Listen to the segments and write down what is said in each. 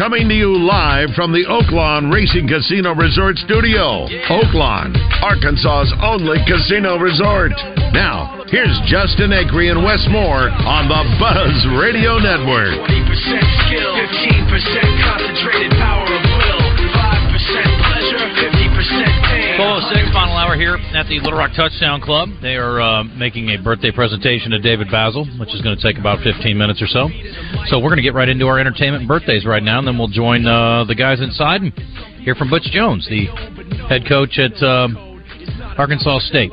Coming to you live from the Oaklawn Racing Casino Resort Studio. Oaklawn, Arkansas's only casino resort. Now, here's Justin Acree and Wes Moore on the Buzz Radio Network. 20% skill, 15% concentrated power 50% pain. 406, final hour here at the Little Rock Touchdown Club. They are uh, making a birthday presentation to David Bazzel, which is going to take about 15 minutes or so. So we're going to get right into our entertainment birthdays right now, and then we'll join uh, the guys inside and hear from Butch Jones, the head coach at um Arkansas State.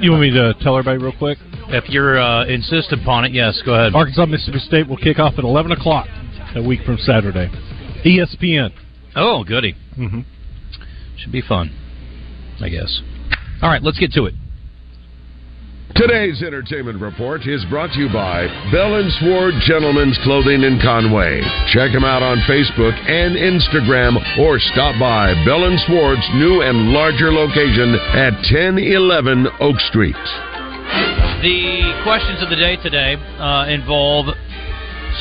You want me to tell everybody real quick? If you're uh, insist upon it, yes, go ahead. Arkansas Mississippi State will kick off at 11 o'clock a week from Saturday. ESPN. Oh, goody. Mm-hmm. Should be fun, I guess. All right, let's get to it. Today's entertainment report is brought to you by Bell and Sword Gentlemen's Clothing in Conway. Check them out on Facebook and Instagram or stop by Bell and Sword's new and larger location at 1011 Oak Street. The questions of the day today uh, involve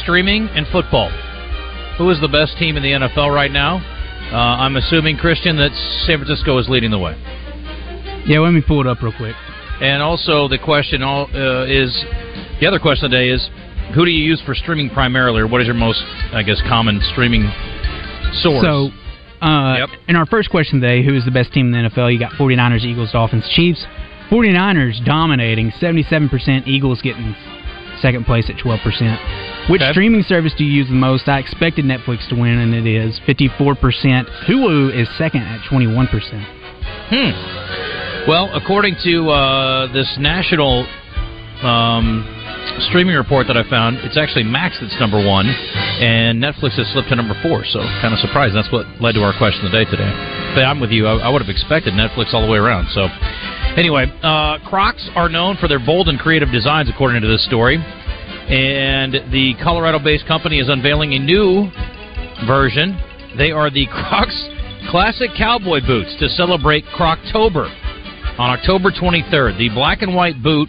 streaming and football. Who is the best team in the NFL right now? Uh, I'm assuming, Christian, that San Francisco is leading the way. Yeah, let me pull it up real quick. And also, the question all, uh, is the other question today is who do you use for streaming primarily, or what is your most, I guess, common streaming source? So, uh, Yep. in our first question today, who is the best team in the NFL? You got 49ers, Eagles, Dolphins, Chiefs. 49ers dominating, 77%. Eagles getting second place at 12%. Which Okay. streaming service do you use the most? I expected Netflix to win, and it is 54%. Hulu is second at 21%. Hmm. Well, according to uh, this national um, streaming report that I found, it's actually Max that's number one, and Netflix has slipped to number four. So, kind of surprised. That's what led to our question of the day today. But I'm with you. I, I would have expected Netflix all the way around. So, anyway, uh, Crocs are known for their bold and creative designs, according to this story. And the Colorado-based company is unveiling a new version. They are the Crocs Classic Cowboy Boots to celebrate Croctober on October 23rd. The black and white boot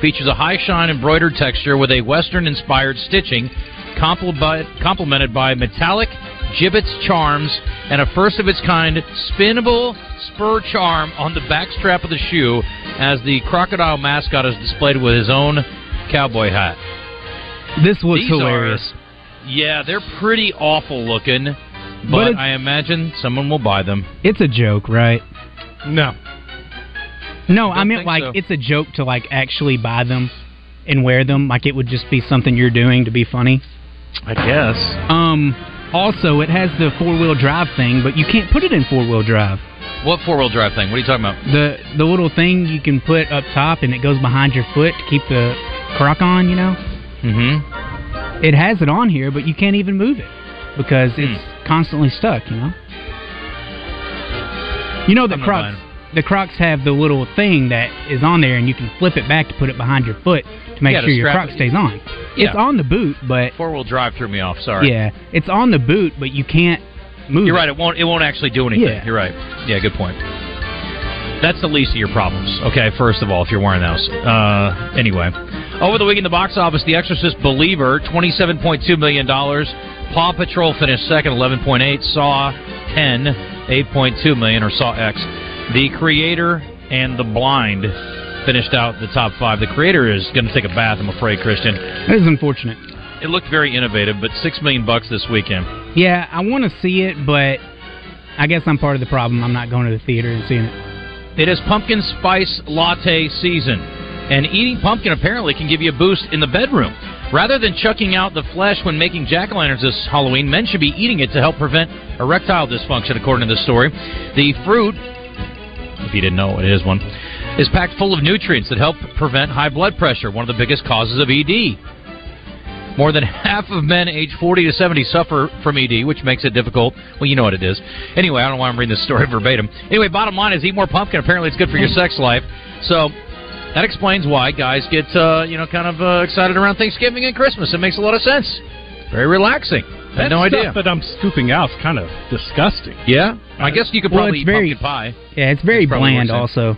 features a high shine embroidered texture with a Western inspired stitching, complemented by metallic Jibbitz charms and a first of its kind spinnable spur charm on the back strap of the shoe as the crocodile mascot is displayed with his own cowboy hat. This looks These hilarious. Are, yeah, they're pretty awful looking, but, But I imagine someone will buy them. It's a joke, right? No. No, Don't I meant like so. it's a joke to like actually buy them and wear them. Like it would just be something you're doing to be funny. I guess. Um. Also, it has the four wheel drive thing, but you can't put it in four wheel drive. What four wheel drive thing? What are you talking about? The the little thing you can put up top and it goes behind your foot to keep the croc on. You know, Mm-hmm. it has it on here, but you can't even move it because it's constantly stuck. You know. You know the I'm Crocs. The Crocs have the little thing that is on there, and you can flip it back to put it behind your foot to make Yeah, to sure your strap Croc it- stays on. Yeah. It's on the boot, but Four wheel drive threw me off. Sorry. yeah, it's on the boot, but you can't move. You're it. right. It won't. It won't actually do anything. Yeah. You're right. Yeah. Good point. That's the least of your problems. Okay. First of all, if you're wearing those. Uh, anyway, over the week in the box office, The Exorcist Believer, twenty-seven point two million dollars. Paw Patrol finished second, eleven point eight. Saw 10, 8.2 million, or Saw X. The Creator and The Blind finished out the top five. The Creator is going to take a bath. I'm afraid, Christian. That is unfortunate. It looked very innovative, but six million bucks this weekend. Yeah, I want to see it, but I guess I'm part of the problem. I'm not going to the theater and seeing it. It is pumpkin spice latte season, and eating pumpkin apparently can give you a boost in the bedroom. Rather than chucking out the flesh when making jack o' lanterns this Halloween, men should be eating it to help prevent erectile dysfunction, according to the story. The fruit, if you didn't know, it is one, is packed full of nutrients that help prevent high blood pressure, one of the biggest causes of ED. More than half of men aged 40 to 70 suffer from ED, which makes it difficult. Well, you know what it is. Anyway, I don't know why I'm reading this story verbatim. Anyway, bottom line is eat more pumpkin. Apparently, it's good for your sex life. So that explains why guys get uh, you know kind of uh, excited around Thanksgiving and Christmas. It makes a lot of sense. Very relaxing. I had That no idea. stuff that I'm scooping out is kind of disgusting. Yeah, I guess you could Well, probably it's eat very- pumpkin pie. Yeah, it's very That's bland. Also,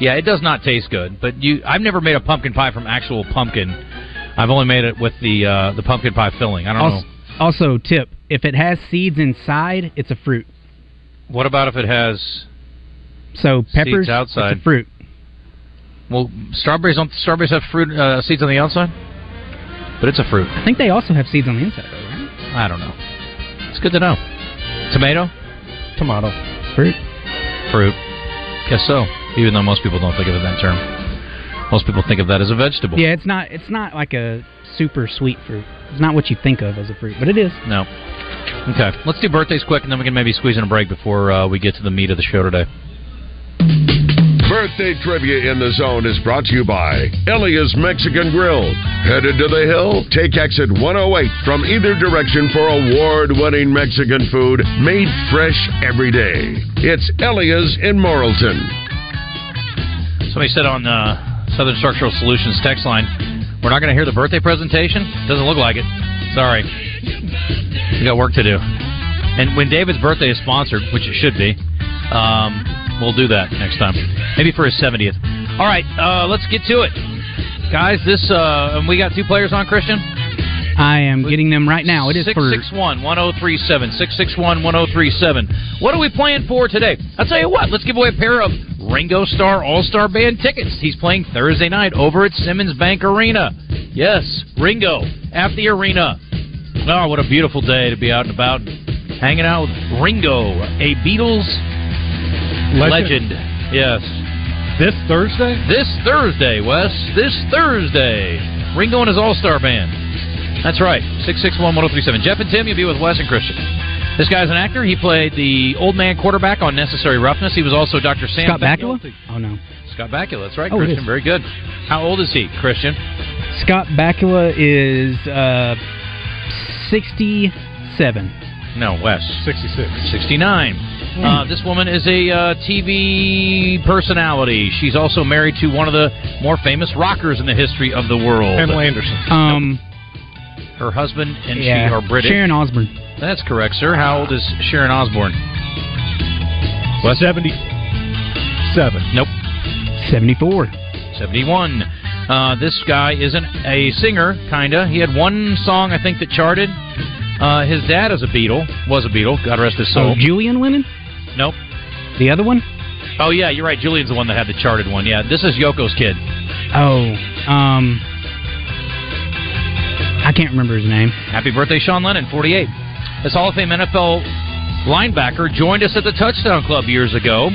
Yeah, it does not taste good. But you, I've never made a pumpkin pie from actual pumpkin. I've only made it with the uh, the pumpkin pie filling. I don't also, know. also tip: if it has seeds inside, it's a fruit. What about if it has? So peppers, outside. it's a fruit. Well, strawberries don't strawberries have fruit uh, seeds on the outside, but it's a fruit. I think they also have seeds on the inside, though, right? I don't know. It's good to know. Tomato, Tomato. Fruit. fruit. Guess so. Even though most people don't think of it that term. Most people think of that as a vegetable. Yeah, it's not. It's not like a super sweet fruit. It's not what you think of as a fruit, but it is. No. Okay. Let's do birthdays quick, and then we can maybe squeeze in a break before uh, we get to the meat of the show today. Birthday trivia in the zone is brought to you by Elia's Mexican Grill. Headed to the hill? Take exit 108 from either direction for award winning Mexican food made fresh every day. It's Elia's in Morrilton. Somebody said on uh, Southern Structural Solutions text line, we're not going to hear the birthday presentation? Doesn't look like it. Sorry. We got work to do. And when David's birthday is sponsored, which it should be, um, we'll do that next time. Maybe for his 70th. All right, uh, let's get to it. Guys, this, uh, and we got two players on, Christian? I am getting them right now. It is for 661 1037. 661 1037. What are we playing for today? I'll tell you what, let's give away a pair of Ringo Starr All Star Band tickets. He's playing Thursday night over at Simmons Bank Arena. Yes, Ringo at the arena. Oh, what a beautiful day to be out and about hanging out with Ringo, a Beatles legend. Yes. This Thursday? This Thursday, Wes. This Thursday. Ringo and his All Star Band. That's right. 661 1037. Jeff and Tim, you'll be with Wes and Christian. This guy's an actor. He played the old man quarterback on Necessary Roughness. He was also Dr. Sam Scott Bakula. Oh no, Scott Bakula, that's right, Oh, Christian. Very good. How old is he, Christian? Scott Bakula is uh, sixty-seven. No, Wes. 66. 69. Uh, this woman is a uh, TV personality. She's also married to one of the more famous rockers in the history of the world. Pamela Anderson. Um, Her husband and yeah, she are British. Sharon Osbourne. That's correct, sir. How old is Sharon Osbourne? What? 77. Nope. Seventy-four. 71. Uh, this guy isn't a singer, kinda. He had one song, I think, that charted. Uh, his dad is a Beatle, was a Beatle, God rest his soul. Oh, Julian Lennon. nope. The other one. Oh, yeah, you're right. Julian's the one that had the charted one. Yeah, this is Yoko's kid. Oh, um, I can't remember his name. Happy birthday, Sean Lennon, 48. This Hall of Fame NFL linebacker joined us at the Touchdown Club years ago.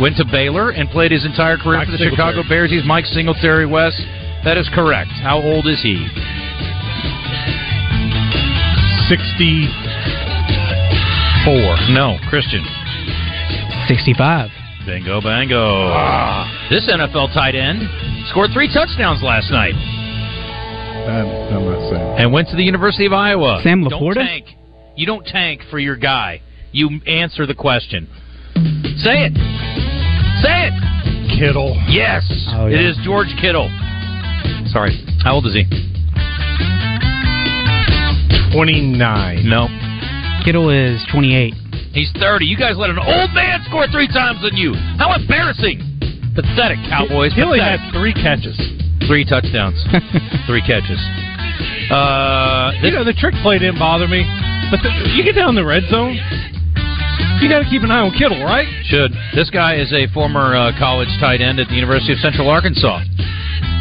Went to Baylor and played his entire career Mike for the. Chicago Bears. He's Mike Singletary Wes. That is correct. How old is he? 64. No, Christian. Sixty-five. Bingo, bango. Ah. This NFL tight end scored three touchdowns last night I'm, I'm not saying. and went to the University of Iowa. Sam Don't tank. You don't tank for your guy. You answer the question. Say it. Say it. Kittle. Yes. Oh, yeah. is George Kittle. Sorry. How old is he? 29. No. Kittle is twenty-eight. He's 30. You guys let an old man score three times than you. How embarrassing. Pathetic, Cowboys. He only had three catches. Three touchdowns. three catches. Uh, You know, the trick play didn't bother me. But the, you get down the red zone, you got to keep an eye on Kittle, right? Should. This guy is a former uh, college tight end at the University of Central Arkansas.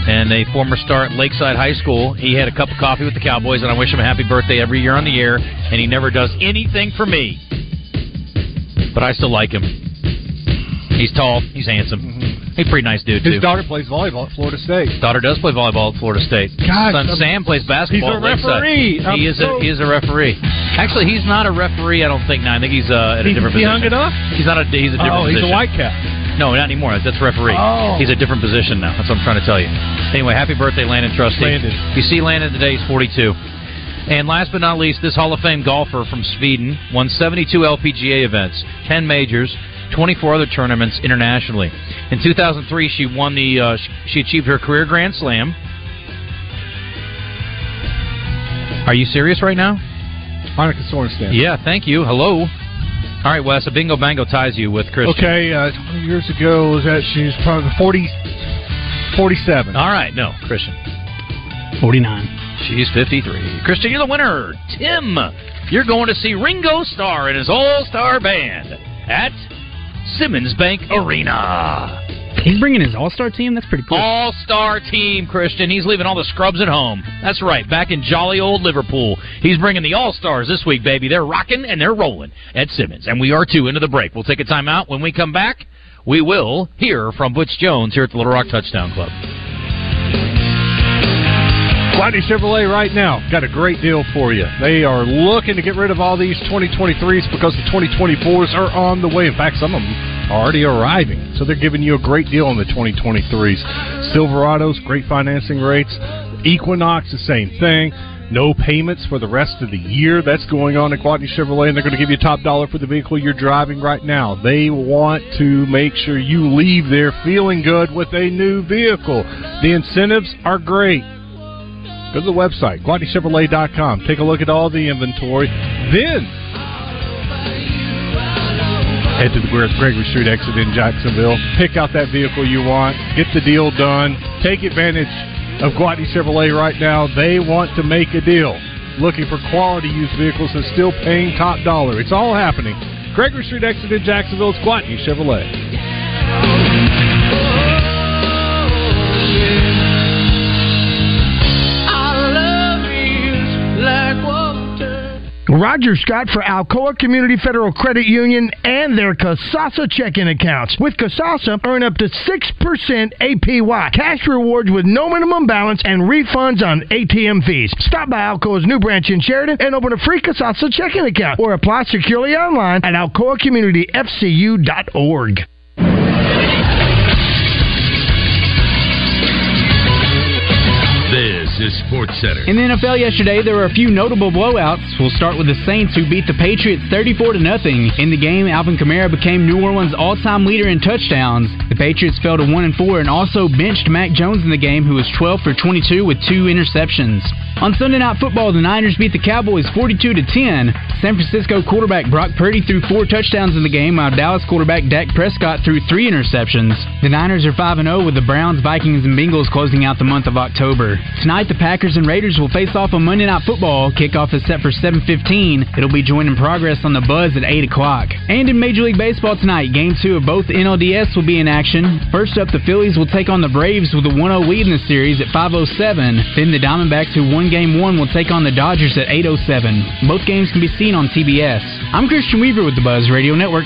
And a former star at Lakeside High School. He had a cup of coffee with the Cowboys, and I wish him a happy birthday every year on the air. And he never does anything for me. But I still like him. He's tall. He's handsome. He's a pretty nice dude, too. His too. daughter plays volleyball at Florida State. Daughter does play volleyball at Florida State. Gosh, Son I'm- Sam plays basketball. He's a at Lakeside. referee. He is so- a he is a referee. Actually, he's not a referee. I don't think. No, I think he's uh, at a He, different he position. hung it up? He's not a. He's a different Oh, he's a white cap. No, not anymore. That's referee. Oh. He's a different position now. That's what I'm trying to tell you. Anyway, happy birthday, Landon Trusty. Landon. You see Landon today, he's 42. And last but not least, this Hall of Fame golfer from Sweden won 72 LPGA events, 10 majors, 24 other tournaments internationally. In 2003, she won the. Uh, she achieved her career Grand Slam. Are you serious right now? Annika Sorenstam. Yeah, thank you. Hello. All right, Wes. A bingo bango ties you with Christian. Okay, uh, 20 years ago, was that she was probably 40, 47. All right, no, Christian. 49. She's 53. Christian, you're the winner. Tim, you're going to see Ringo Starr and his All Star Band at Simmons Bank Arena. He's bringing his All Star team. That's pretty cool. All Star team, Christian. He's leaving all the scrubs at home. That's right, back in jolly old Liverpool. He's bringing the All Stars this week, baby. They're rocking and they're rolling at Simmons. And we are too into the break. We'll take a timeout. When we come back, we will hear from Butch Jones here at the Little Rock Touchdown Club. Gwatney Chevrolet right now got a great deal for you. They are looking to get rid of all these 2023s because the 2024s are on the way. In fact, some of them are already arriving. So they're giving you a great deal on the 2023s. Silverados, great financing rates. Equinox, the same thing. No payments for the rest of the year. That's going on at Gwatney Chevrolet, and they're going to give you top dollar for the vehicle you're driving right now. They want to make sure you leave there feeling good with a new vehicle. The incentives are great. Go to the website, GwatneyChevrolet.com. Take a look at all the inventory. Then head to the Gregory Street exit in Jacksonville. Pick out that vehicle you want. Get the deal done. Take advantage of Gwatney Chevrolet right now. They want to make a deal. Looking for quality used vehicles and still paying top dollar. It's all happening. Gregory Street exit in Jacksonville. It's Gwatney Chevrolet. Roger Scott for Alcoa Community Federal Credit Union and their Kasasa checking accounts. With Kasasa, earn up to 6% APY. Cash rewards with no minimum balance and refunds on ATM fees. Stop by Alcoa's new branch in Sheridan and open a free Kasasa checking account or apply securely online at alcoacommunityfcu.org. Is Sports Center. In the NFL yesterday, there were a few notable blowouts. We'll start with the Saints, who beat the Patriots 34 to nothing. In the game, Alvin Kamara became New Orleans' all-time leader in touchdowns. The Patriots fell to one and four, and also benched Mac Jones in the game, who was 12 for 22 with two interceptions. On Sunday Night Football, the Niners beat the Cowboys 42 to 10. San Francisco quarterback Brock Purdy threw four touchdowns in the game, while Dallas quarterback Dak Prescott threw three interceptions. The Niners are 5 0 with the Browns, Vikings, and Bengals closing out the month of October. Tonight, the Packers and Raiders will face off on Monday Night Football. Kickoff is set for 7:15. It'll be joined in progress on the Buzz at 8 o'clock. And in Major League Baseball tonight, Game Two of both NLDS will be in action. First up, the Phillies will take on the Braves with a 1-0 lead in the series at 5:07. Then the Diamondbacks, who won Game One, will take on the Dodgers at 8:07. Both games can be seen on TBS. I'm Christian Weaver with the Buzz Radio Network.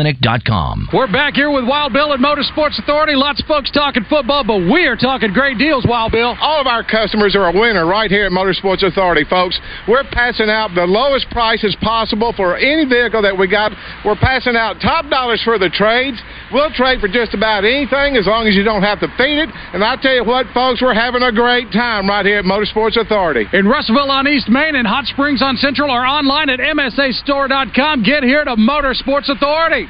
Mechanic.com. We're back here with Wild Bill at Motorsports Authority. Lots of folks talking football, but we are talking great deals, Wild Bill. All of our customers are a winner right here at Motorsports Authority, folks. We're passing out the lowest prices possible for any vehicle that we got. We're passing out top dollars for the trades. We'll trade for just about anything as long as you don't have to feed it. And I tell you what, folks, we're having a great time right here at Motorsports Authority. In Russellville on East Main and Hot Springs on Central or online at MSAstore.com. Get here to Motorsports Authority.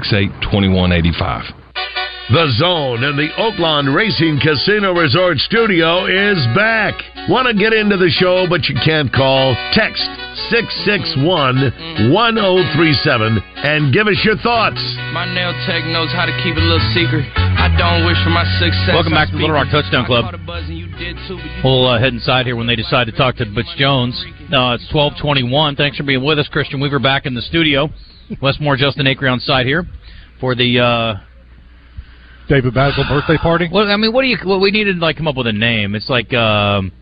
568 2185. The Zone in the Oaklawn Racing Casino Resort Studio is back. Want to get into the show, but you can't call? Text 661 1037 and give us your thoughts. My nail tech knows how to keep a little secret. I don't wish for my success. Welcome back to the Little Rock Touchdown Club. caught a buzz and you did too, but you We'll uh, head inside here when they decide to talk to Butch Jones. Uh, it's twelve twenty one. Thanks for being with us, Christian Weaver, back in the studio. Wes Moore, Justin Acree on site here for the uh, David Bazzel birthday party. Well, I mean, what do you? Well, we needed to like come up with a name. It's like, um,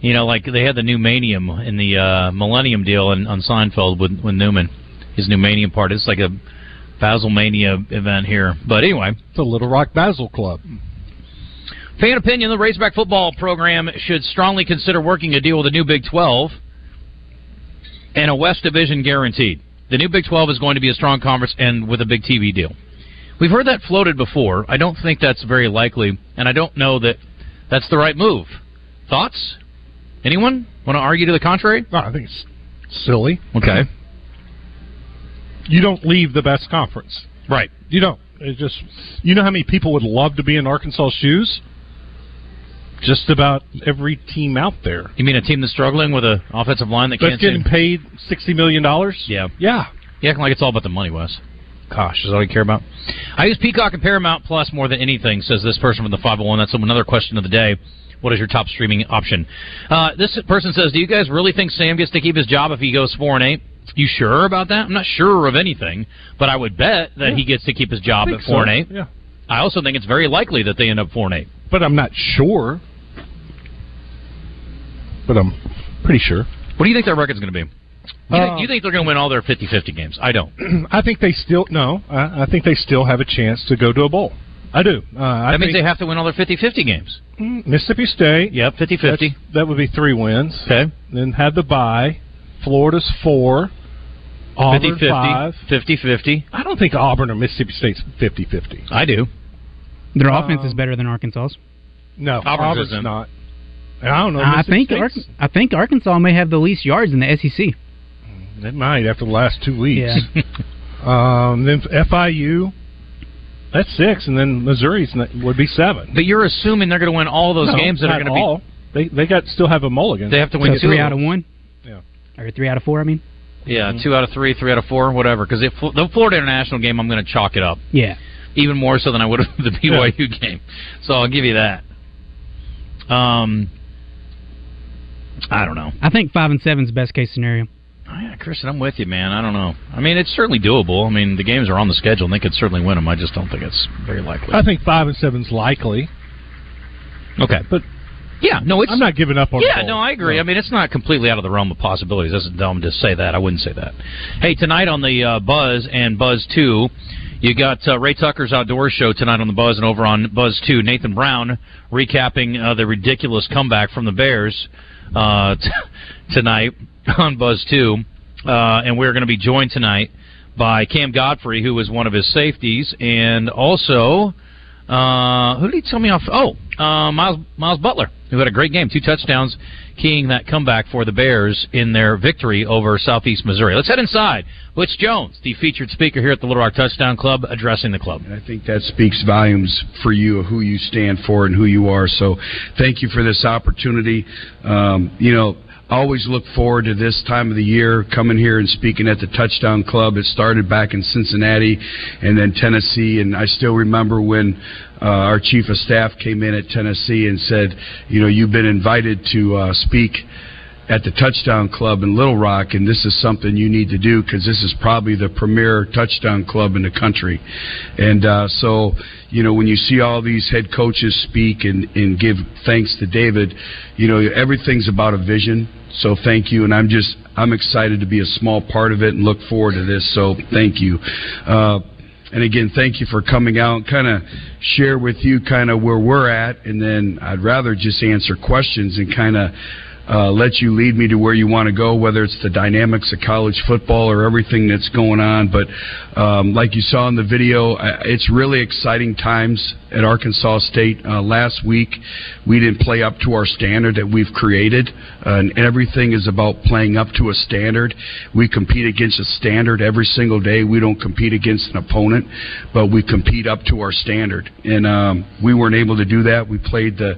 you know, like they had the Newmanium in the uh, Millennium deal in, on Seinfeld with with Newman, his Newmanium party. It's like a Bazzel Mania event here. But anyway, it's a Little Rock Bazzel Club. Fan opinion: The Razorback football program should strongly consider working a deal with the new Big Twelve and a West Division guaranteed. The new Big Twelve is going to be a strong conference and with a big TV deal. We've heard that floated before. I don't think that's very likely, and I don't know that that's the right move. Thoughts? Anyone want to argue to the contrary? No, I think it's silly. Okay. You don't leave the best conference. Right. You don't. It just you know how many people would love to be in Arkansas shoes? Just about every team out there. You mean a team that's struggling with an offensive line that That's can't getting paid sixty million dollars? Yeah. Yeah. You acting like it's all about the money, Wes. Gosh, is all you care about? I use Peacock and Paramount Plus more than anything, says this person from the 501. That's another question of the day. What is your top streaming option? Uh, this person says, Do you guys really think Sam gets to keep his job if he goes 4 and 8? You sure about that? I'm not sure of anything, but I would bet that Yeah. he gets to keep his job at 4 so, and 8. yeah. I also think it's very likely that they end up 4 and 8. But I'm not sure. But I'm pretty sure. What do you think their record's going to be? You, Uh, think, you think they're going to win all their 50 50 games? I don't. I think they still no. I, I think they still have a chance to go to a bowl. I do. Uh, I that means think- they have to win all their 50 50 games. Mm, Mississippi State. Yep, 50-50. That would be three wins. Okay. Then have the bye. Florida's four. Auburn 50 five. 50 50. I don't think Auburn or Mississippi State's 50-50. I do. Their Um, offense is better than Arkansas's. No, Auburn's Auburn's isn't. not. And I don't know. I think Ar- I think Arkansas may have the least yards in the SEC. It might after the last two weeks. Yeah. um, then FIU, that's six, and then Missouri's would be seven. But you're assuming they're going to win all those No, games that are not going to be. all. They they got still have a mulligan. They have to win So two three out of one. Yeah. Or three out of four. I mean. Yeah, two out of three, three out of four, whatever. Because the Florida International game, I'm going to chalk it up Yeah. Even more so than I would have the BYU game. So I'll give you that. Um, I don't know. I think five and seven's best case scenario. Oh, yeah, Christian, I'm with you, man. I don't know. I mean, it's certainly doable. I mean, the games are on the schedule, and they could certainly win them. I just don't think it's very likely. I think five and seven's likely. Okay, but yeah, no, it's I'm not giving up on. Yeah, the no. I agree. I mean, it's not completely out of the realm of possibilities. That's dumb to say that. I wouldn't say that. Hey, tonight on the uh, Buzz and Buzz Two, you got uh, Ray Tucker's outdoor Show tonight on the Buzz, and over on Buzz Two, Nathan Brown recapping uh, the ridiculous comeback from the Bears uh, t- tonight on Buzz Two, uh, and we're going to be joined tonight by Cam Godfrey, who was one of his safeties, and also. Uh, who did he tell me off? Oh, uh, Miles Miles Butler, who had a great game, two touchdowns, keying that comeback for the Bears in their victory over Southeast Missouri. Let's head inside. Butch Jones, the featured speaker here at the Little Rock Touchdown Club, addressing the club. I think that speaks volumes for you of who you stand for and who you are. So, thank you for this opportunity. Um, you know, always look forward to this time of the year, coming here and speaking at the Touchdown Club. It started back in Cincinnati and then Tennessee, and I still remember when uh, our chief of staff came in at Tennessee and said, you know, you've been invited to uh, speak at the Touchdown Club in Little Rock, and this is something you need to do because this is probably the premier touchdown club in the country. And uh, so, you know, when you see all these head coaches speak and, and give thanks to David, you know, everything's about a vision. So thank you, and I'm just I'm excited to be a small part of it and look forward to this. So thank you. Uh, and again, thank you for coming out, kind of share with you kind of where we're at, and then I'd rather just answer questions and kind of uh, let you lead me to where you want to go, whether it's the dynamics of college football or everything that's going on. But um, like you saw in the video, it's really exciting times at Arkansas State. Uh, last week, we didn't play up to our standard that we've created, uh, and everything is about playing up to a standard. We compete against a standard every single day. We don't compete against an opponent, but we compete up to our standard. And um, we weren't able to do that. We played the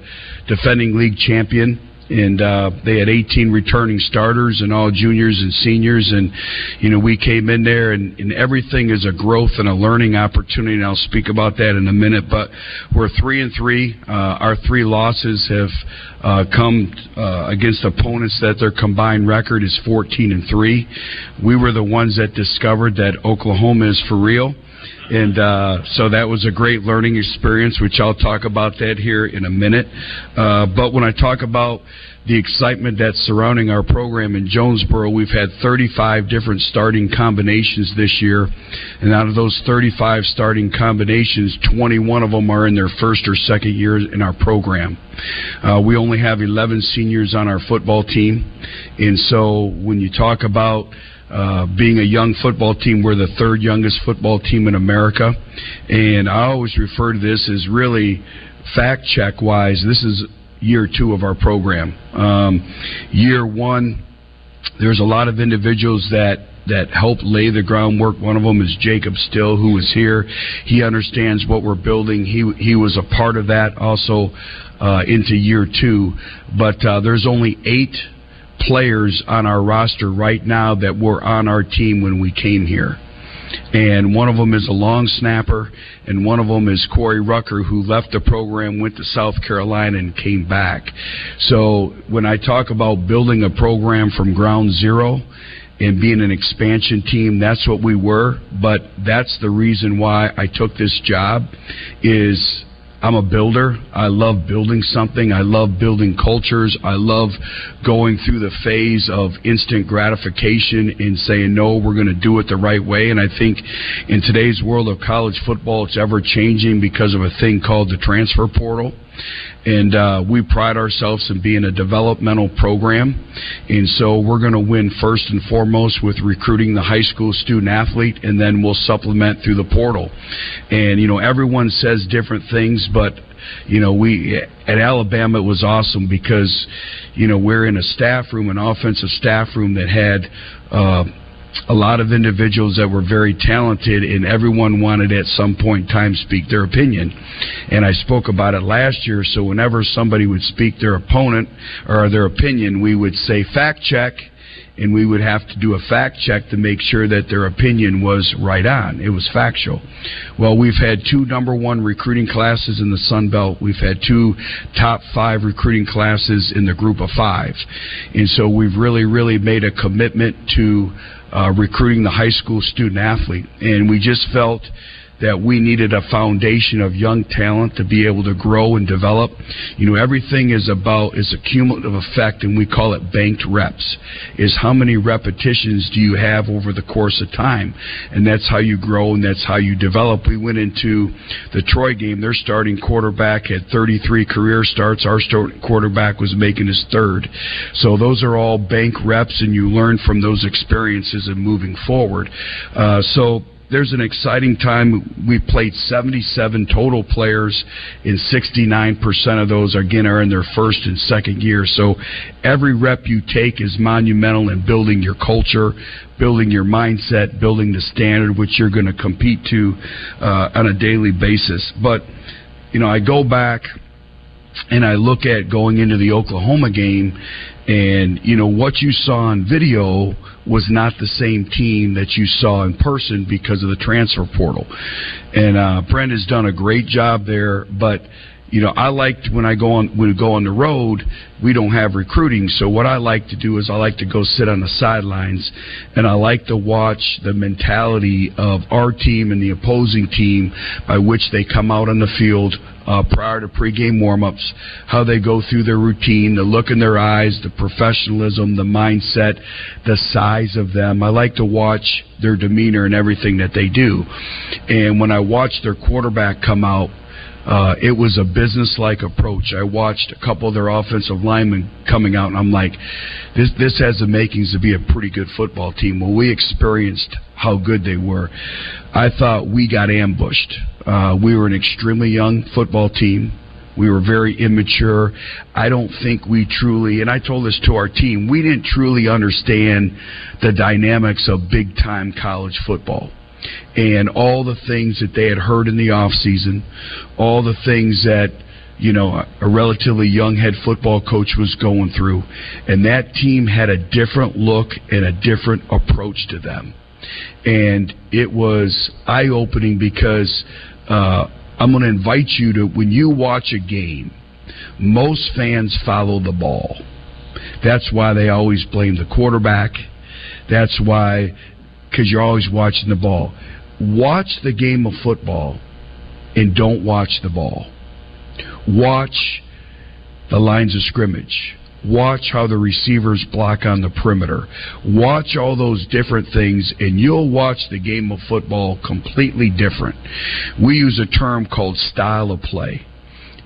defending league champion and uh, they had 18 returning starters and all juniors and seniors. And you know we came in there and, and everything is a growth and a learning opportunity. And I'll speak about that in a minute. But we're three and three. Uh, our three losses have uh, come uh, against opponents that their combined record is 14 and three. We were the ones that discovered that Oklahoma is for real and uh, so that was a great learning experience, which I'll talk about that here in a minute. Uh, but when I talk about the excitement that's surrounding our program in Jonesboro, we've had 35 different starting combinations this year, and out of those 35 starting combinations, 21 of them are in their first or second year in our program. Uh, we only have 11 seniors on our football team, and so when you talk about uh, being a young football team, we're the third youngest football team in America. And I always refer to this as really fact check wise, this is year two of our program. Um, year one, there's a lot of individuals that that helped lay the groundwork. One of them is Jacob Still, who was here. He understands what we're building. He he was a part of that also uh, into year two. But uh, there's only eight players on our roster right now that were on our team when we came here. And one of them is a long snapper, and one of them is Corey Rucker, who left the program, went to South Carolina, and came back. So when I talk about building a program from ground zero, and being an expansion team that's what we were but that's the reason why I took this job is I'm a builder. I love building something. I love building cultures. I love going through the phase of instant gratification and saying, no, we're going to do it the right way. And I think in today's world of college football, it's ever changing because of a thing called the transfer portal and uh, we pride ourselves in being a developmental program. And so we're going to win first and foremost with recruiting the high school student athlete, and then we'll supplement through the portal. And you know, everyone says different things, but you know, we at Alabama it was awesome because you know we're in a staff room, an offensive staff room that had. Uh, a lot of individuals that were very talented, and everyone wanted at some point in time speak their opinion. And I spoke about it last year. So whenever somebody would speak their opponent or their opinion, we would say fact check and we would have to do a fact check to make sure that their opinion was right on. It was factual. Well, we've had two number one recruiting classes in the Sun Belt. We've had two top five recruiting classes in the group of five. And so we've really, really made a commitment to Uh, recruiting the high school student athlete. And we just felt that we needed a foundation of young talent to be able to grow and develop. You know, everything is about is a cumulative effect, and we call it banked reps. Is how many repetitions do you have over the course of time, and that's how you grow and that's how you develop. We went into the Troy game; their starting quarterback had 33 career starts. Our starting quarterback was making his third. So those are all bank reps, and you learn from those experiences and moving forward. Uh, so there's an exciting time. We played 77 total players, and 69% of those again are in their first and second year. So every rep you take is monumental in building your culture, building your mindset, building the standard which you're going to compete to uh, on a daily basis. But you know, I go back and I look at going into the Oklahoma game And, you know, what you saw on video was not the same team that you saw in person because of the transfer portal. And uh, Brent has done a great job there, but you know, I liked when I go on when we go on the road, we don't have recruiting. So what I like to do is I like to go sit on the sidelines and I like to watch the mentality of our team and the opposing team by which they come out on the field uh, prior to pregame warmups, how they go through their routine, the look in their eyes, the professionalism, the mindset, the size of them. I like to watch their demeanor and everything that they do. And when I watch their quarterback come out uh, it was a business-like approach. I watched a couple of their offensive linemen coming out, and I'm like, this this has the makings to be a pretty good football team. When we experienced how good they were, I thought we got ambushed. Uh, we were an extremely young football team. We were very immature. I don't think we truly, and I told this to our team, we didn't truly understand the dynamics of big time college football and all the things that they had heard in the off season, all the things that you know a relatively young head football coach was going through, and that team had a different look and a different approach to them, and it was eye opening because uh, I'm going to invite you to when you watch a game, most fans follow the ball. That's why they always blame the quarterback. That's why because you're always watching the ball. Watch the game of football and don't watch the ball. Watch the lines of scrimmage. Watch how the receivers block on the perimeter. Watch all those different things, and you'll watch the game of football completely different. We use a term called style of play.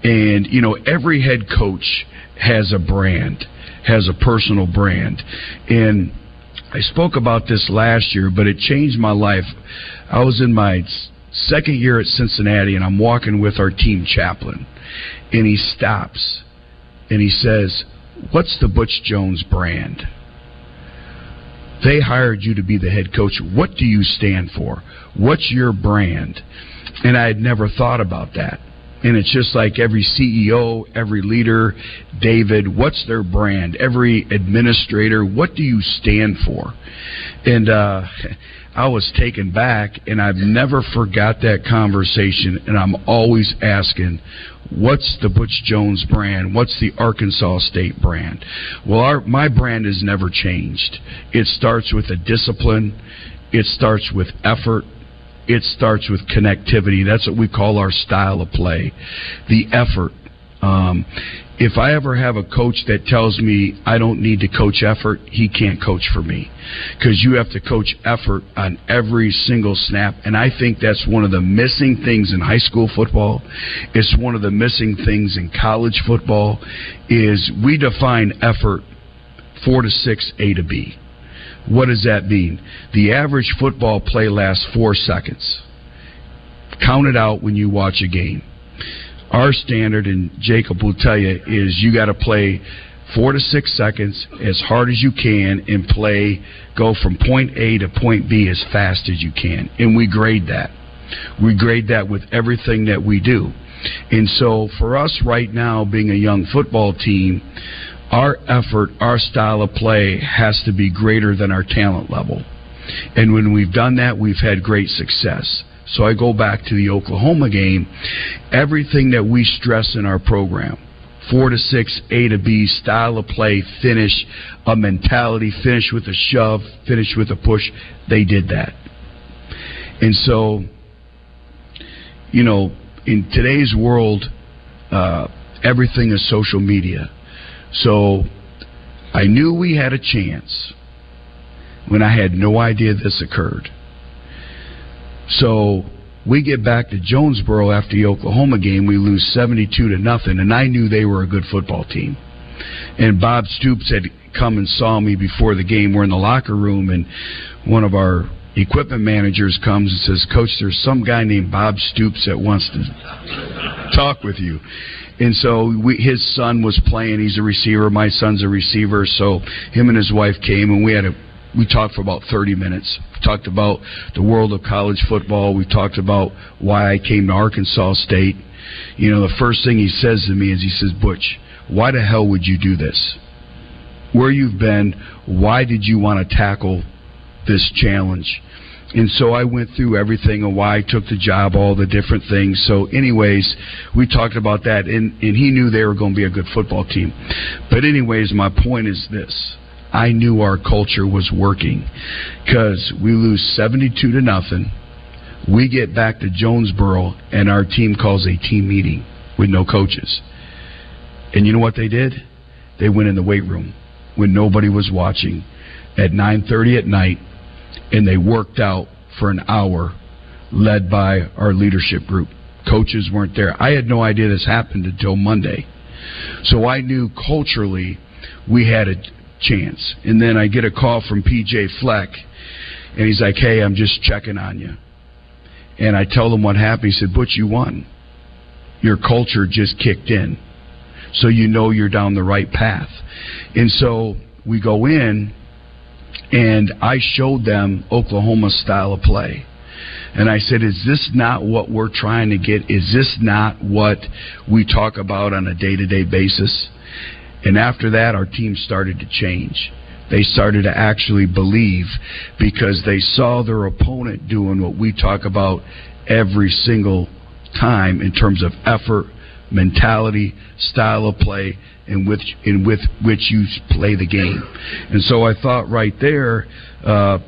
And, you know, every head coach has a brand, has a personal brand. And I spoke about this last year, but it changed my life. I was in my second year at Cincinnati, and I'm walking with our team chaplain, and he stops and he says, What's the Butch Jones brand? They hired you to be the head coach. What do you stand for? What's your brand? And I had never thought about that. And it's just like every CEO, every leader, David, what's their brand? Every administrator, what do you stand for? And uh, I was taken back, and I've never forgot that conversation. And I'm always asking, what's the Butch Jones brand? What's the Arkansas State brand? Well, our, my brand has never changed. It starts with a discipline. It starts with effort it starts with connectivity. That's what we call our style of play. The effort. Um, if I ever have a coach that tells me I don't need to coach effort, he can't coach for me. Because you have to coach effort on every single snap. And I think that's one of the missing things in high school football. It's one of the missing things in college football is we define effort four to six, A to B. What does that mean? The average football play lasts four seconds. Count it out when you watch a game. Our standard, and Jacob will tell you, is you got to play four to six seconds as hard as you can and play, go from point A to point B as fast as you can. And we grade that. We grade that with everything that we do. And so for us right now, being a young football team, our effort, our style of play has to be greater than our talent level. And when we've done that, we've had great success. So I go back to the Oklahoma game. Everything that we stress in our program, four to six, A to B, style of play, finish, a mentality, finish with a shove, finish with a push, they did that. And so, you know, in today's world, uh, everything is social media. So I knew we had a chance when I had no idea this occurred. So we get back to Jonesboro after the Oklahoma game. We lose 72 to nothing, and I knew they were a good football team. And Bob Stoops had come and saw me before the game. We're in the locker room, and one of our equipment managers comes and says, Coach, there's some guy named Bob Stoops that wants to talk with you. And so we, his son was playing. He's a receiver. My son's a receiver. So him and his wife came, and we had a we talked for about 30 minutes. We talked about the world of college football. We talked about why I came to Arkansas State. You know, the first thing he says to me is he says, "Butch, why the hell would you do this?" where you've been, why did you want to tackle this challenge? And so I went through everything and why I took the job, all the different things. So, anyways, we talked about that, and, and he knew they were going to be a good football team. But, anyways, my point is this I knew our culture was working because we lose 72 to nothing. We get back to Jonesboro, and our team calls a team meeting with no coaches. And you know what they did? They went in the weight room when nobody was watching at 9:30 at night and they worked out for an hour led by our leadership group. Coaches weren't there. I had no idea this happened until Monday. So I knew culturally we had a chance. And then I get a call from PJ Fleck and he's like, "Hey, I'm just checking on you." And I tell him what happened. He said, "Butch, you won. Your culture just kicked in." so you know you're down the right path. And so we go in, and I showed them Oklahoma's style of play. And I said, Is this not what we're trying to get? Is this not what we talk about on a day to day basis? And after that, our team started to change. They started to actually believe because they saw their opponent doing what we talk about every single time in terms of effort, mentality, style of play, and with in with which you play the game. And so I thought right there. Uh,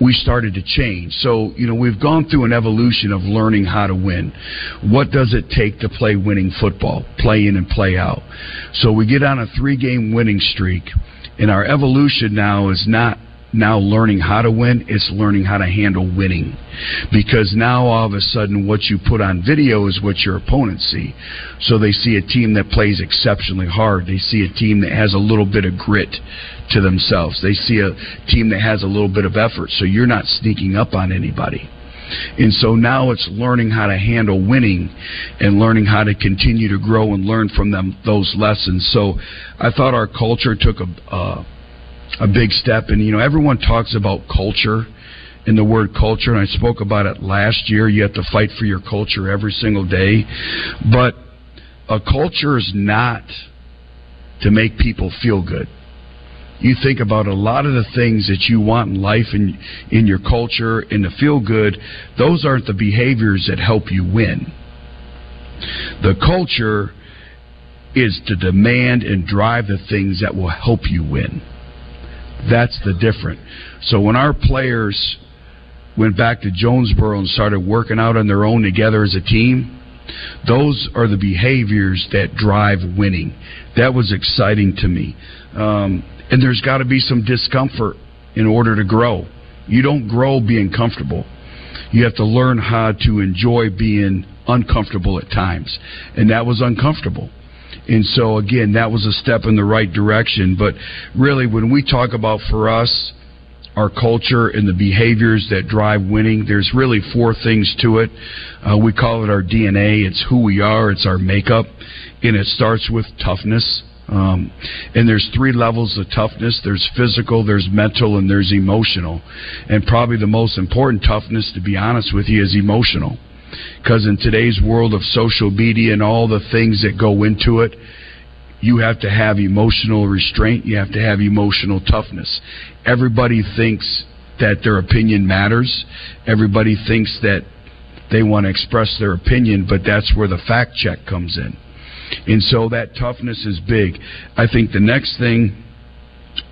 we started to change. So, you know, we've gone through an evolution of learning how to win. What does it take to play winning football? Play in and play out. So we get on a three game winning streak, and our evolution now is not now learning how to win, it's learning how to handle winning. Because now all of a sudden what you put on video is what your opponents see. So they see a team that plays exceptionally hard. They see a team that has a little bit of grit to themselves. They see a team that has a little bit of effort. So you're not sneaking up on anybody. And so now it's learning how to handle winning and learning how to continue to grow and learn from them those lessons. So I thought our culture took a uh, a big step. And you know, everyone talks about culture in the word culture, and I spoke about it last year. You have to fight for your culture every single day, but a culture is not to make people feel good. You think about a lot of the things that you want in life and in your culture and to feel good, those aren't the behaviors that help you win. The culture is to demand and drive the things that will help you win. That's the difference. So when our players went back to Jonesboro and started working out on their own together as a team, those are the behaviors that drive winning. That was exciting to me. Um, and there's got to be some discomfort in order to grow. You don't grow being comfortable. You have to learn how to enjoy being uncomfortable at times. And that was uncomfortable. And so, again, that was a step in the right direction. But really, when we talk about for us, our culture and the behaviors that drive winning, there's really four things to it. Uh, we call it our DNA. It's who we are, it's our makeup, and it starts with toughness. Um, and there's three levels of toughness there's physical, there's mental, and there's emotional. And probably the most important toughness, to be honest with you, is emotional. Because in today's world of social media and all the things that go into it, you have to have emotional restraint. You have to have emotional toughness. Everybody thinks that their opinion matters. Everybody thinks that they want to express their opinion, but that's where the fact check comes in. And so that toughness is big. I think the next thing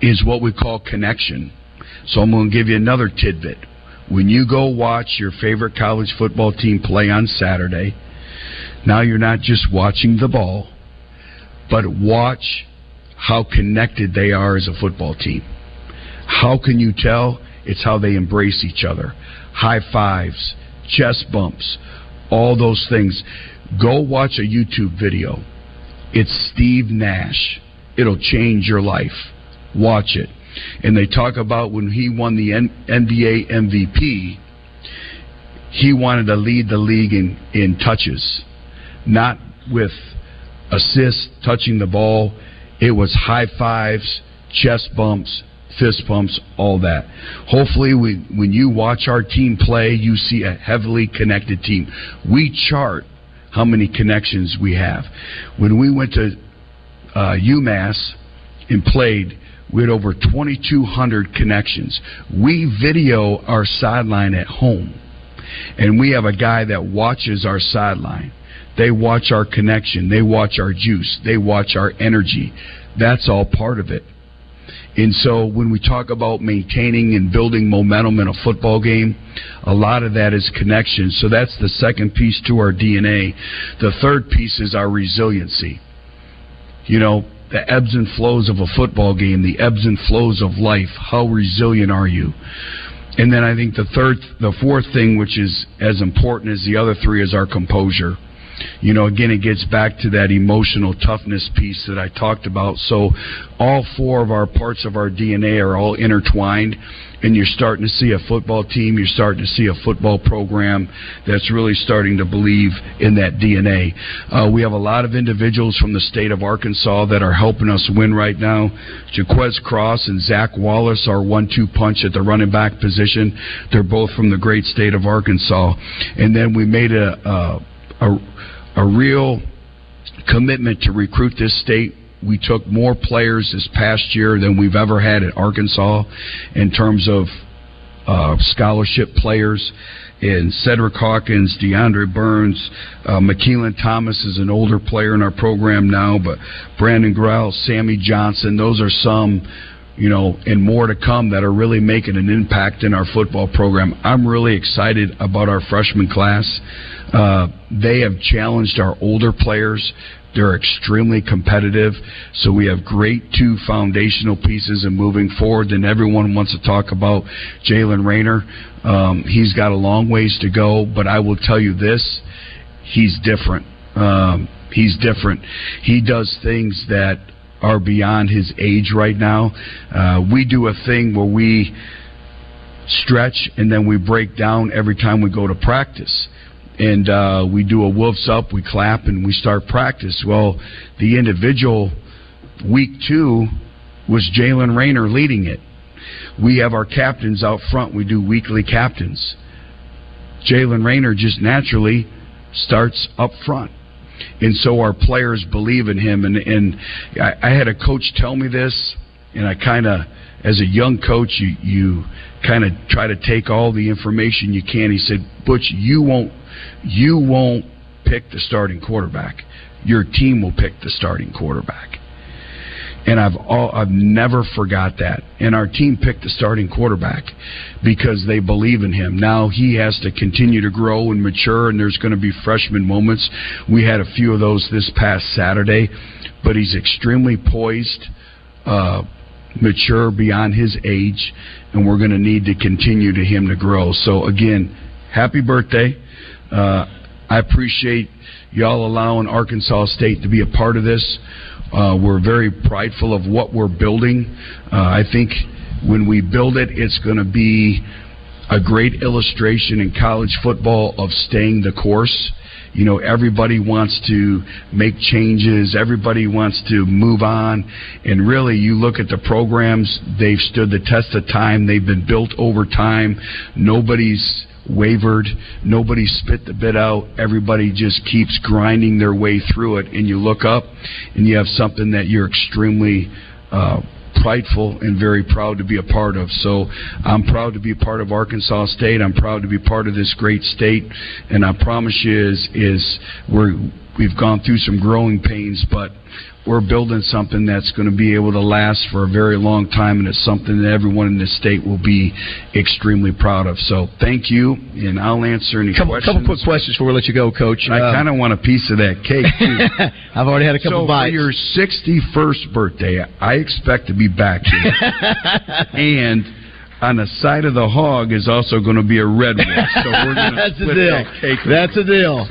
is what we call connection. So I'm going to give you another tidbit when you go watch your favorite college football team play on Saturday, now you're not just watching the ball, but watch how connected they are as a football team. How can you tell? It's how they embrace each other. High fives, chest bumps, all those things. Go watch a YouTube video. It's Steve Nash. It'll change your life. Watch it and they talk about when he won the NBA MVP, he wanted to lead the league in, in touches, not with assists, touching the ball. It was high fives, chest bumps, fist bumps, all that. Hopefully, we, when you watch our team play, you see a heavily connected team. We chart how many connections we have. When we went to uh, UMass and played, we had over 2,200 connections. We video our sideline at home, and we have a guy that watches our sideline. They watch our connection. They watch our juice. They watch our energy. That's all part of it. And so when we talk about maintaining and building momentum in a football game, a lot of that is connection. So that's the second piece to our DNA. The third piece is our resiliency. You know, the ebbs and flows of a football game, the ebbs and flows of life. How resilient are you? And then I think the third, the fourth thing, which is as important as the other three, is our composure you know, again, it gets back to that emotional toughness piece that I talked about. So, all four of our parts of our DNA are all intertwined, and you're starting to see a football team, you're starting to see a football program that's really starting to believe in that DNA. Uh, we have a lot of individuals from the state of Arkansas that are helping us win right now. Jaquez Cross and Zak Wallace are one-two punch at the running back position. They're both from the great state of Arkansas, and then we made a. a a, a real commitment to recruit this state. We took more players this past year than we've ever had at Arkansas in terms of uh, scholarship players. And Cedric Hawkins, DeAndre Burns, uh, McKeelan Thomas is an older player in our program now, but Brandon Grell, Sammy Johnson, those are some you know, and more to come that are really making an impact in our football program. I'm really excited about our freshman class. Uh, they have challenged our older players. They're extremely competitive. So we have great two foundational pieces and moving forward. And everyone wants to talk about Jaylen Raynor. Um, he's got a long ways to go, but I will tell you this: he's different. Um, he's different. He does things that are beyond his age right now. Uh, we do a thing where we stretch and then we break down every time we go to practice. And uh, we do a wolves up, we clap, and we start practice. Well, the individual week two was Jaylen Raynor leading it. We have our captains out front. We do weekly captains. Jaylen Raynor just naturally starts up front and so our players believe in him. And and I, I had a coach tell me this, and I kind of, as a young coach, you you kind of try to take all the information you can. He said, Butch, you won't you won't pick the starting quarterback. Your team will pick the starting quarterback and I've all, I've never forgot that. And our team picked the starting quarterback because they believe in him. Now he has to continue to grow and mature, and there's going to be freshman moments. We had a few of those this past Saturday, but he's extremely poised, uh, mature beyond his age, and we're going to need to continue to him to grow. So again, happy birthday. Uh, I appreciate y'all allowing Arkansas State to be a part of this. Uh, we're very prideful of what we're building. Uh, I think when we build it, it's going to be a great illustration in college football of staying the course. You know, everybody wants to make changes, everybody wants to move on. And really, you look at the programs, they've stood the test of time, they've been built over time. Nobody's wavered. Nobody spit the bit out. Everybody just keeps grinding their way through it. And you look up and you have something that you're extremely uh, prideful and very proud to be a part of. So I'm proud to be a part of Arkansas State. I'm proud to be part of this great state. And I promise you is, is we're, we've gone through some growing pains, but we're building something that's going to be able to last for a very long time, and it's something that everyone in this state will be extremely proud of. So, thank you, and I'll answer any couple, questions. Couple quick questions before we let you go, Coach. I Uh, kind of want a piece of that cake. Too. I've already had a couple so bites. for your 61st birthday, I expect to be back here, and. On the side of the hog is also going to be a red one, so we're going to That's a split deal. that cake. That's a deal.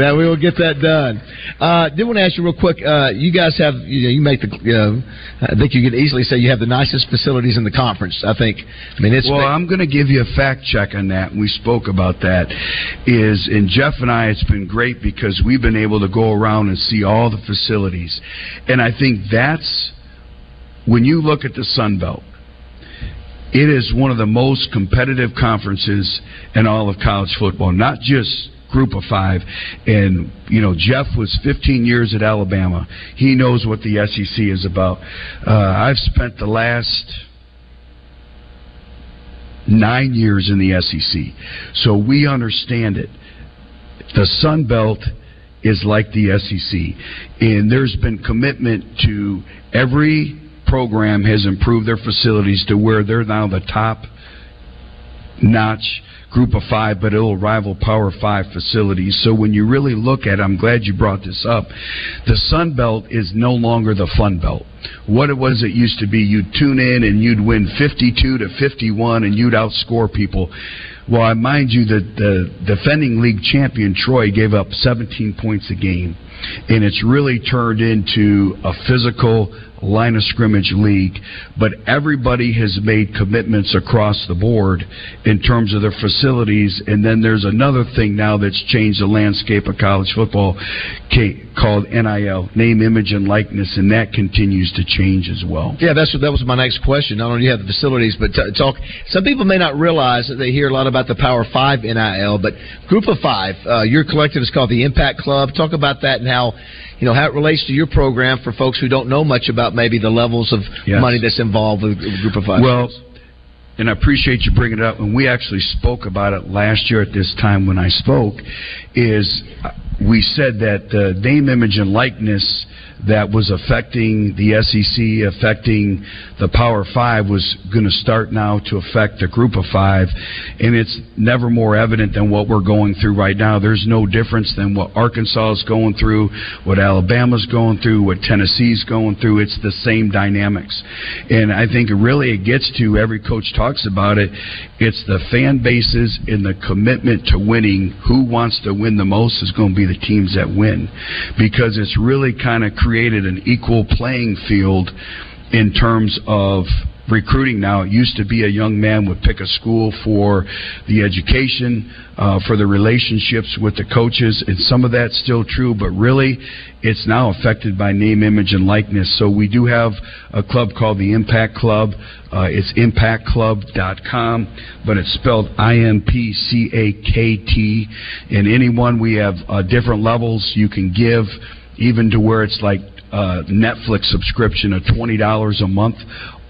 That we will get that done. Uh, did want to ask you real quick. Uh, you guys have you know you make the. Uh, I think you could easily say you have the nicest facilities in the conference. I think. I mean it's. well, I'm going to give you a fact check on that. We spoke about that. Is and Jeff and I, it's been great because we've been able to go around and see all the facilities, and I think that's when you look at the Sun Belt. It is one of the most competitive conferences in all of college football, not just group of five. And, you know, Jeff was 15 years at Alabama. He knows what the SEC is about. Uh, I've spent the last nine years in the SEC. So we understand it. The Sun Belt is like the SEC. And there's been commitment to every program has improved their facilities to where they're now the top notch group of five, but it'll rival Power Five facilities. So when you really look at I'm glad you brought this up. The Sun Belt is no longer the Fun Belt. What it was it used to be, you'd tune in and you'd win 52 to 51 and you'd outscore people. Well, I mind you that the defending league champion Troy gave up 17 points a game, and it's really turned into a physical line of scrimmage league, but everybody has made commitments across the board in terms of their facilities. And then there's another thing now that's changed the landscape of college football called NIL, name, image, and likeness, and that continues to change as well. Yeah, that's that was my next question. Not only do you have the facilities, but talk. Some people may not realize that they hear a lot about the Power Five NIL, but Group of Five, uh, your collective is called the Impact Club. Talk about that and how you know how it relates to your program for folks who don't know much about maybe the levels of Yes. money that's involved with a Group of Five. Well, and I appreciate you bringing it up. And we actually spoke about it last year at this time when I spoke. Is uh, we said that the name, image, and likeness that was affecting the SEC, affecting the Power Five, was going to start now to affect the Group of Five, and it's never more evident than what we're going through right now. There's no difference than what Arkansas is going through, what Alabama's going through, what Tennessee's going through. It's the same dynamics, and I think really it gets to every coach talks about it. It's the fan bases and the commitment to winning. Who wants to win the most is going to be the teams that win, because it's really kind of created an equal playing field in terms of recruiting now. It used to be a young man would pick a school for the education, uh, for the relationships with the coaches, and some of that's still true, but really it's now affected by name, image, and likeness. So we do have a club called the Impact Club. Uh, it's impactclub.com, but it's spelled I M P C A K T. And anyone, we have uh, different levels you can give, even to where it's like uh, Netflix subscription of twenty dollars a month.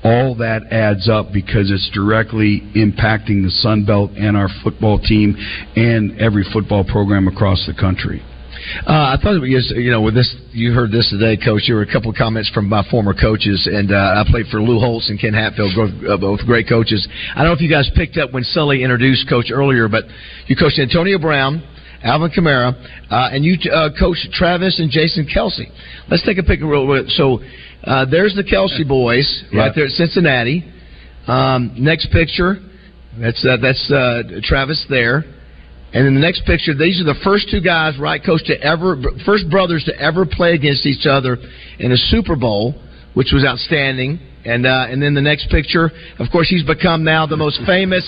All that adds up because it's directly impacting the Sun Belt and our football team and every football program across the country. Uh, I thought it was, you know, with this, you heard this today, Coach. There were a couple of comments from my former coaches, and uh, I played for Lou Holtz and Ken Hatfield, both, uh, both great coaches. I don't know if you guys picked up when Sully introduced Coach earlier, but you coached Antonio Brown, Alvin Kamara, uh, and you uh, coached Travis and Jason Kelce. Let's take a pic real quick. So uh, there's the Kelce boys Yeah. right there at Cincinnati. Um, next picture, that's uh, that's uh, Travis there. And in the next picture, these are the first two guys, right, coach, to ever, first brothers to ever play against each other in a Super Bowl, which was outstanding. And uh, and then the next picture, of course, he's become now the most famous,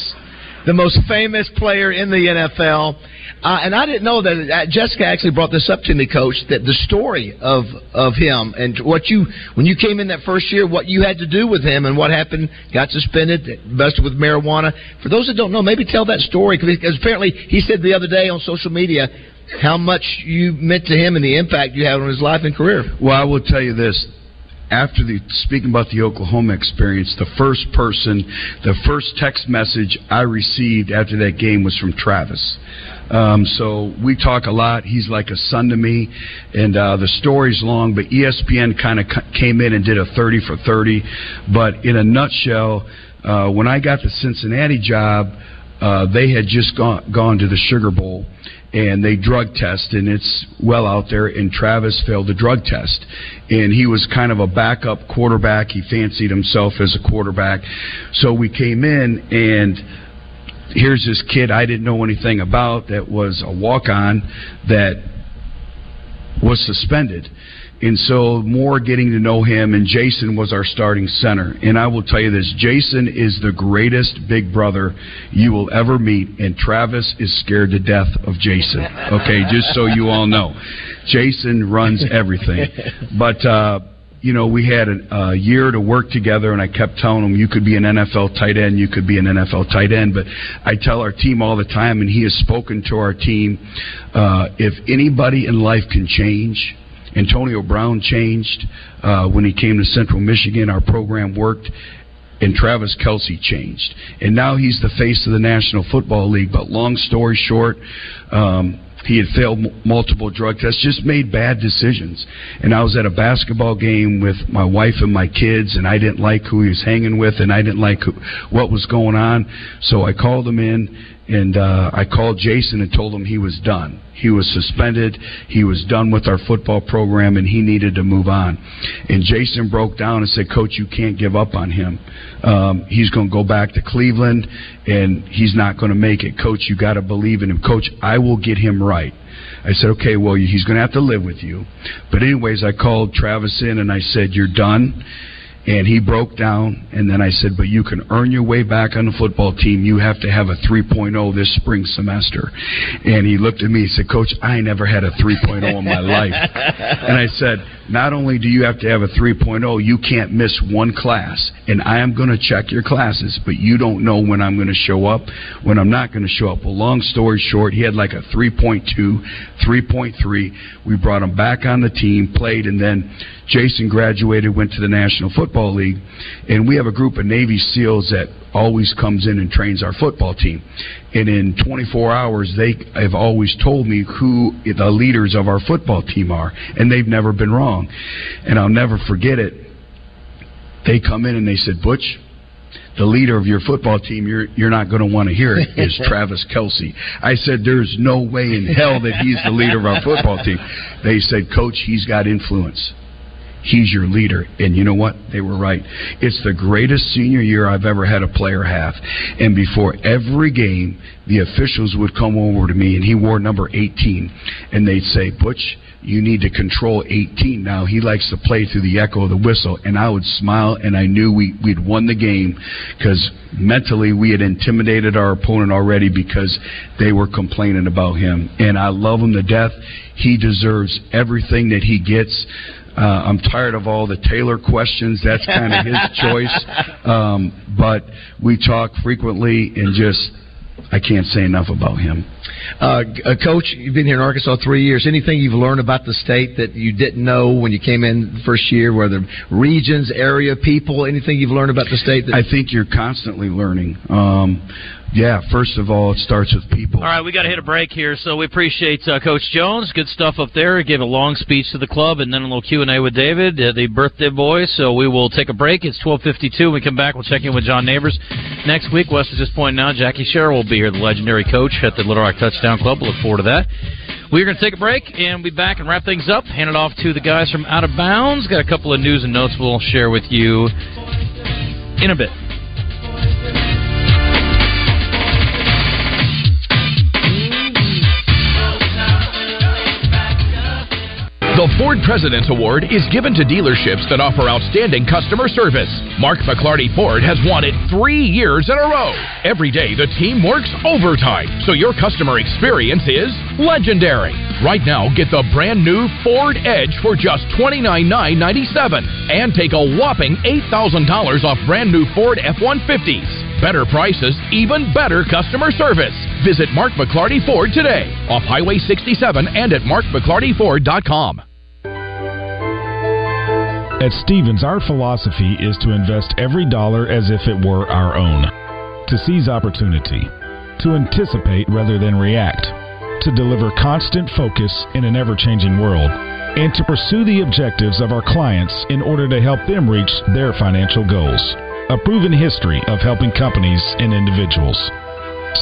the most famous player in the NFL. Uh, and I didn't know that uh, Jessica actually brought this up to me, Coach. That the story of of him and what you when you came in that first year, what you had to do with him and what happened, got suspended, busted with marijuana. For those that don't know, maybe tell that story because apparently he said the other day on social media how much you meant to him and the impact you had on his life and career. Well, I will tell you this. After the speaking about the Oklahoma experience, the first person, the first text message I received after that game was from Travis. Um, so we talk a lot. He's like a son to me, and uh, the story's long. But ESPN kind of came in and did a thirty for thirty. But in a nutshell, uh, when I got the Cincinnati job, uh, they had just gone gone to the Sugar Bowl and they drug test and it's well out there and Travis failed the drug test. And he was kind of a backup quarterback. He fancied himself as a quarterback. So we came in and here's this kid I didn't know anything about that was a walk on that was suspended and so more getting to know him and Jason was our starting center. And I will tell you this Jason is the greatest big brother you will ever meet and Travis is scared to death of Jason. Okay just so you all know. Jason runs everything. But uh you know, we had a, a year to work together, and I kept telling him, you could be an NFL tight end, you could be an NFL tight end. But I tell our team all the time, and he has spoken to our team, uh, if anybody in life can change, Antonio Brown changed uh, when he came to Central Michigan. Our program worked and Travis Kelce changed. And now he's the face of the National Football League. But long story short, um, he had failed multiple drug tests, just made bad decisions. And I was at a basketball game with my wife and my kids, and I didn't like who he was hanging with, and I didn't like who, what was going on. So I called him in, and uh, I called Jason and told him he was done. He was suspended. He was done with our football program, and he needed to move on. And Jason broke down and said, "Coach, you can't give up on him. Um, he's going to go back to Cleveland, and he's not going to make it. Coach, you got to believe in him. Coach, I will get him right." I said, "Okay, well, he's going to have to live with you." But anyways, I called Travis in and I said, "You're done." And he broke down, and then I said, But you can earn your way back on the football team. You have to have a 3.0 this spring semester. And he looked at me and said, Coach, I never had a 3.0 in my life. And I said, Not only do you have to have a 3.0, you can't miss one class. And I am going to check your classes, but you don't know when I'm going to show up, when I'm not going to show up. Well, long story short, he had like a 3.2, 3.3. We brought him back on the team, played, and then Jason graduated, went to the National Football League, and we have a group of Navy SEALs that always comes in and trains our football team. And in 24 hours, they have always told me who the leaders of our football team are, and they've never been wrong. And I'll never forget it. They come in and they said, Butch, the leader of your football team, you're you're not going to want to hear it, is Travis Kelce. I said, there's no way in hell that he's the leader of our football team. They said, Coach, he's got influence. He's your leader. And you know what? They were right. It's the greatest senior year I've ever had a player have. And before every game, the officials would come over to me, and he wore number 18. And they'd say, Butch, you need to control 18 now. He likes to play through the echo of the whistle. And I would smile, and I knew we, we'd won the game because mentally we had intimidated our opponent already because they were complaining about him. And I love him to death. He deserves everything that he gets. Uh, I'm tired of all the Taylor questions. That's kind of his choice. Um, but we talk frequently and just, I can't say enough about him. Uh, uh, Coach, you've been here in Arkansas three years. Anything you've learned about the state that you didn't know when you came in the first year, whether regions, area, people, anything you've learned about the state? That I think you're constantly learning. Um, yeah, first of all, it starts with people. All right, we got to hit a break here, so we appreciate uh, Coach Jones. Good stuff up there. He gave a long speech to the club, and then a little Q and A with David, uh, the birthday boy. So we will take a break. It's twelve fifty two. We come back. We'll check in with John Neighbors next week. Wes is just pointing out Jackie Sherrill will be here, the legendary coach at the Little Rock Touchdown Club. We'll look forward to that. We're going to take a break and be back and wrap things up. Hand it off to the guys from Out of Bounds. Got a couple of news and notes we'll share with you in a bit. The Ford President's Award is given to dealerships that offer outstanding customer service. Mark McLarty Ford has won it three years in a row. Every day, the team works overtime, so your customer experience is legendary. Right now, get the brand new Ford Edge for just $29,997 and take a whopping $8,000 off brand new Ford F 150s. Better prices, even better customer service. Visit Mark McLarty Ford today off Highway 67 and at markmclartyford.com. At Stephens, our philosophy is to invest every dollar as if it were our own, to seize opportunity, to anticipate rather than react, to deliver constant focus in an ever changing world, and to pursue the objectives of our clients in order to help them reach their financial goals. A proven history of helping companies and individuals.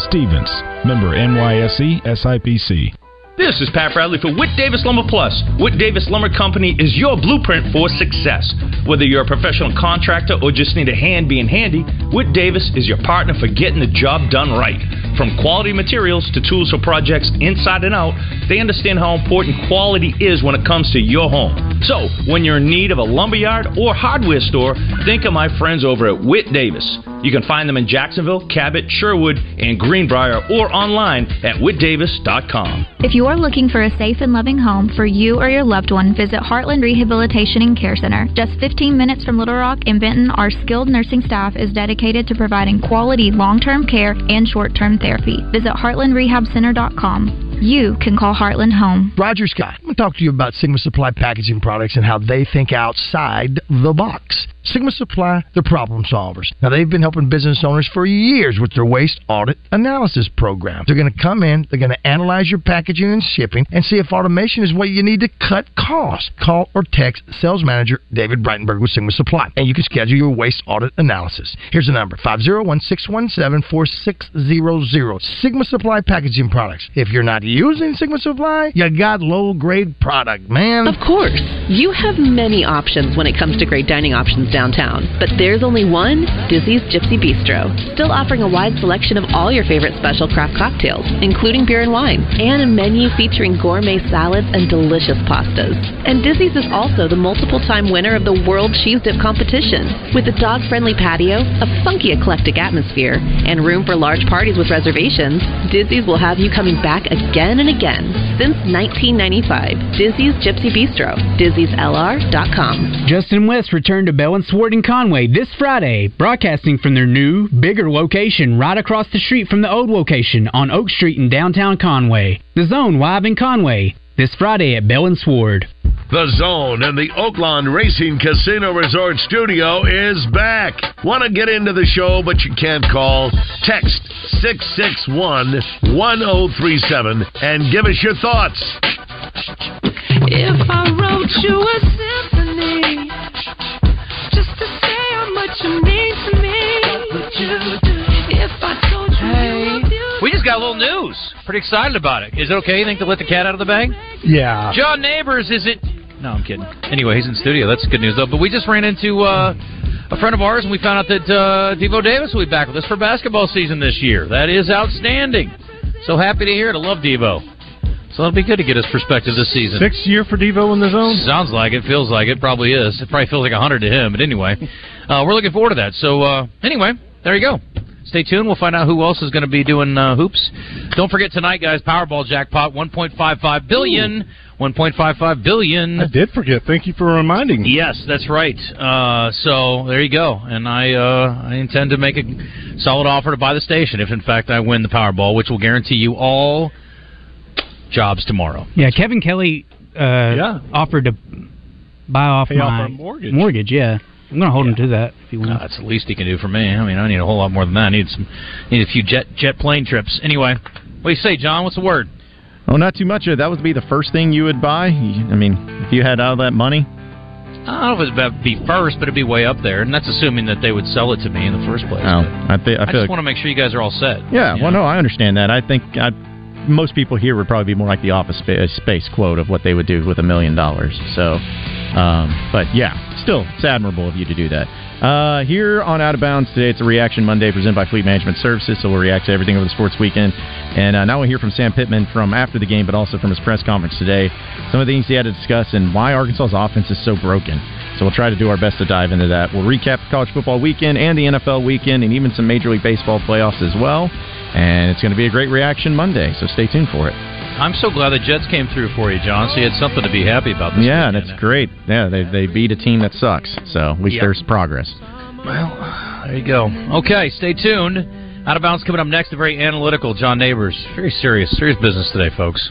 Stephens, member NYSE SIPC. This is Pat Bradley for Whit Davis Lumber Plus. Whit Davis Lumber Company is your blueprint for success. Whether you're a professional contractor or just need a hand being handy, Whit Davis is your partner for getting the job done right. From quality materials to tools for projects inside and out, they understand how important quality is when it comes to your home. So, when you're in need of a lumberyard or hardware store, think of my friends over at Whit Davis. You can find them in Jacksonville, Cabot, Sherwood, and Greenbrier or online at whitdavis.com. If you are looking for a safe and loving home for you or your loved one, visit Heartland Rehabilitation and Care Center. Just 15 minutes from Little Rock and Benton, our skilled nursing staff is dedicated to providing quality long-term care and short-term therapy. Visit heartlandrehabcenter.com. You can call Heartland home. Roger Scott, I'm going to talk to you about Sigma Supply Packaging Products and how they think outside the box. Sigma Supply, they're problem solvers. Now, they've been helping business owners for years with their waste audit analysis program. They're going to come in, they're going to analyze your packaging and shipping, and see if automation is what you need to cut costs. Call or text sales manager David Breitenberg with Sigma Supply, and you can schedule your waste audit analysis. Here's the number 501 617 4600. Sigma Supply Packaging Products. If you're not using Sigma Supply, you got low grade product, man. Of course. You have many options when it comes to great dining options downtown, but there's only one Dizzy's Gypsy Bistro. Still offering a wide selection of all your favorite special craft cocktails, including beer and wine, and a menu featuring gourmet salads and delicious pastas. And Dizzy's is also the multiple time winner of the World Cheese Dip competition. With a dog friendly patio, a funky eclectic atmosphere, and room for large parties with reservations, Dizzy's will have you coming back again and again. Since 1995, Dizzy's Gypsy Bistro, Dizzy'sLR.com. Justin West returned to Bell and Sword in Conway this Friday, broadcasting from their new, bigger location right across the street from the old location on Oak Street in downtown Conway. The Zone Live in Conway this Friday at Bell and Sword. The Zone and the Oaklawn Racing Casino Resort Studio is back. Want to get into the show, but you can't call? Text 661 1037 and give us your thoughts. If I wrote you a symphony just to say how much you mean to me, would you do? If I told you you love you, We just got a little news. Pretty excited about it. Is it okay, you think, to let the cat out of the bag? Yeah. John Neighbors, is it? No, I'm kidding. Anyway, he's in studio. That's good news, though. But we just ran into uh, a friend of ours, and we found out that uh, Devo Davis will be back with us for basketball season this year. That is outstanding. So happy to hear it. I love Devo. So it'll be good to get his perspective this season. Sixth year for Devo in the zone? Sounds like it. Feels like it. Probably is. It probably feels like a 100 to him. But anyway, uh, we're looking forward to that. So uh, anyway, there you go. Stay tuned. We'll find out who else is going to be doing uh, hoops. Don't forget tonight, guys. Powerball jackpot 1.55 billion. 1.55 billion. I did forget. Thank you for reminding me. Yes, that's right. Uh, so there you go. And I uh, I intend to make a solid offer to buy the station if, in fact, I win the Powerball, which will guarantee you all jobs tomorrow. Yeah, Kevin Kelly uh, offered to buy off Pay off my our mortgage. Mortgage, yeah. I'm going to hold him to that if you want. Uh, that's the least he can do for me. I mean, I need a whole lot more than that. I need some, need a few jet jet plane trips. Anyway, what do you say, John? What's the word? Oh, not too much. That would be the first thing you would buy. I mean, if you had all that money. I don't know if it'd be first, but it'd be way up there, and that's assuming that they would sell it to me in the first place. Oh, I, thi- I I, just like, want to make sure you guys are all set. yeah. Well, know? no, I understand that. I think I, most people here would probably be more like the Office Space quote of what they would do with a million dollars. So, um, but yeah, still, it's admirable of you to do that. Uh, here on Out of Bounds today, it's a Reaction Monday presented by Fleet Management Services, so we'll react to everything over the sports weekend. And uh, now we'll hear from Sam Pittman from after the game, but also from his press conference today. Some of the things he had to discuss and why Arkansas's offense is so broken. So we'll try to do our best to dive into that. We'll recap the college football weekend and the NFL weekend and even some Major League Baseball playoffs as well. And it's going to be a great reaction Monday, so stay tuned for it. I'm so glad the Jets came through for you, John. So you had something to be happy about this yeah, and it's great. Yeah, they, they beat a team that sucks, so at least Yep. there's progress. Well, there you go. Okay, stay tuned. Out of bounds coming up next. The very analytical John Neighbors. Very serious, serious business today, folks.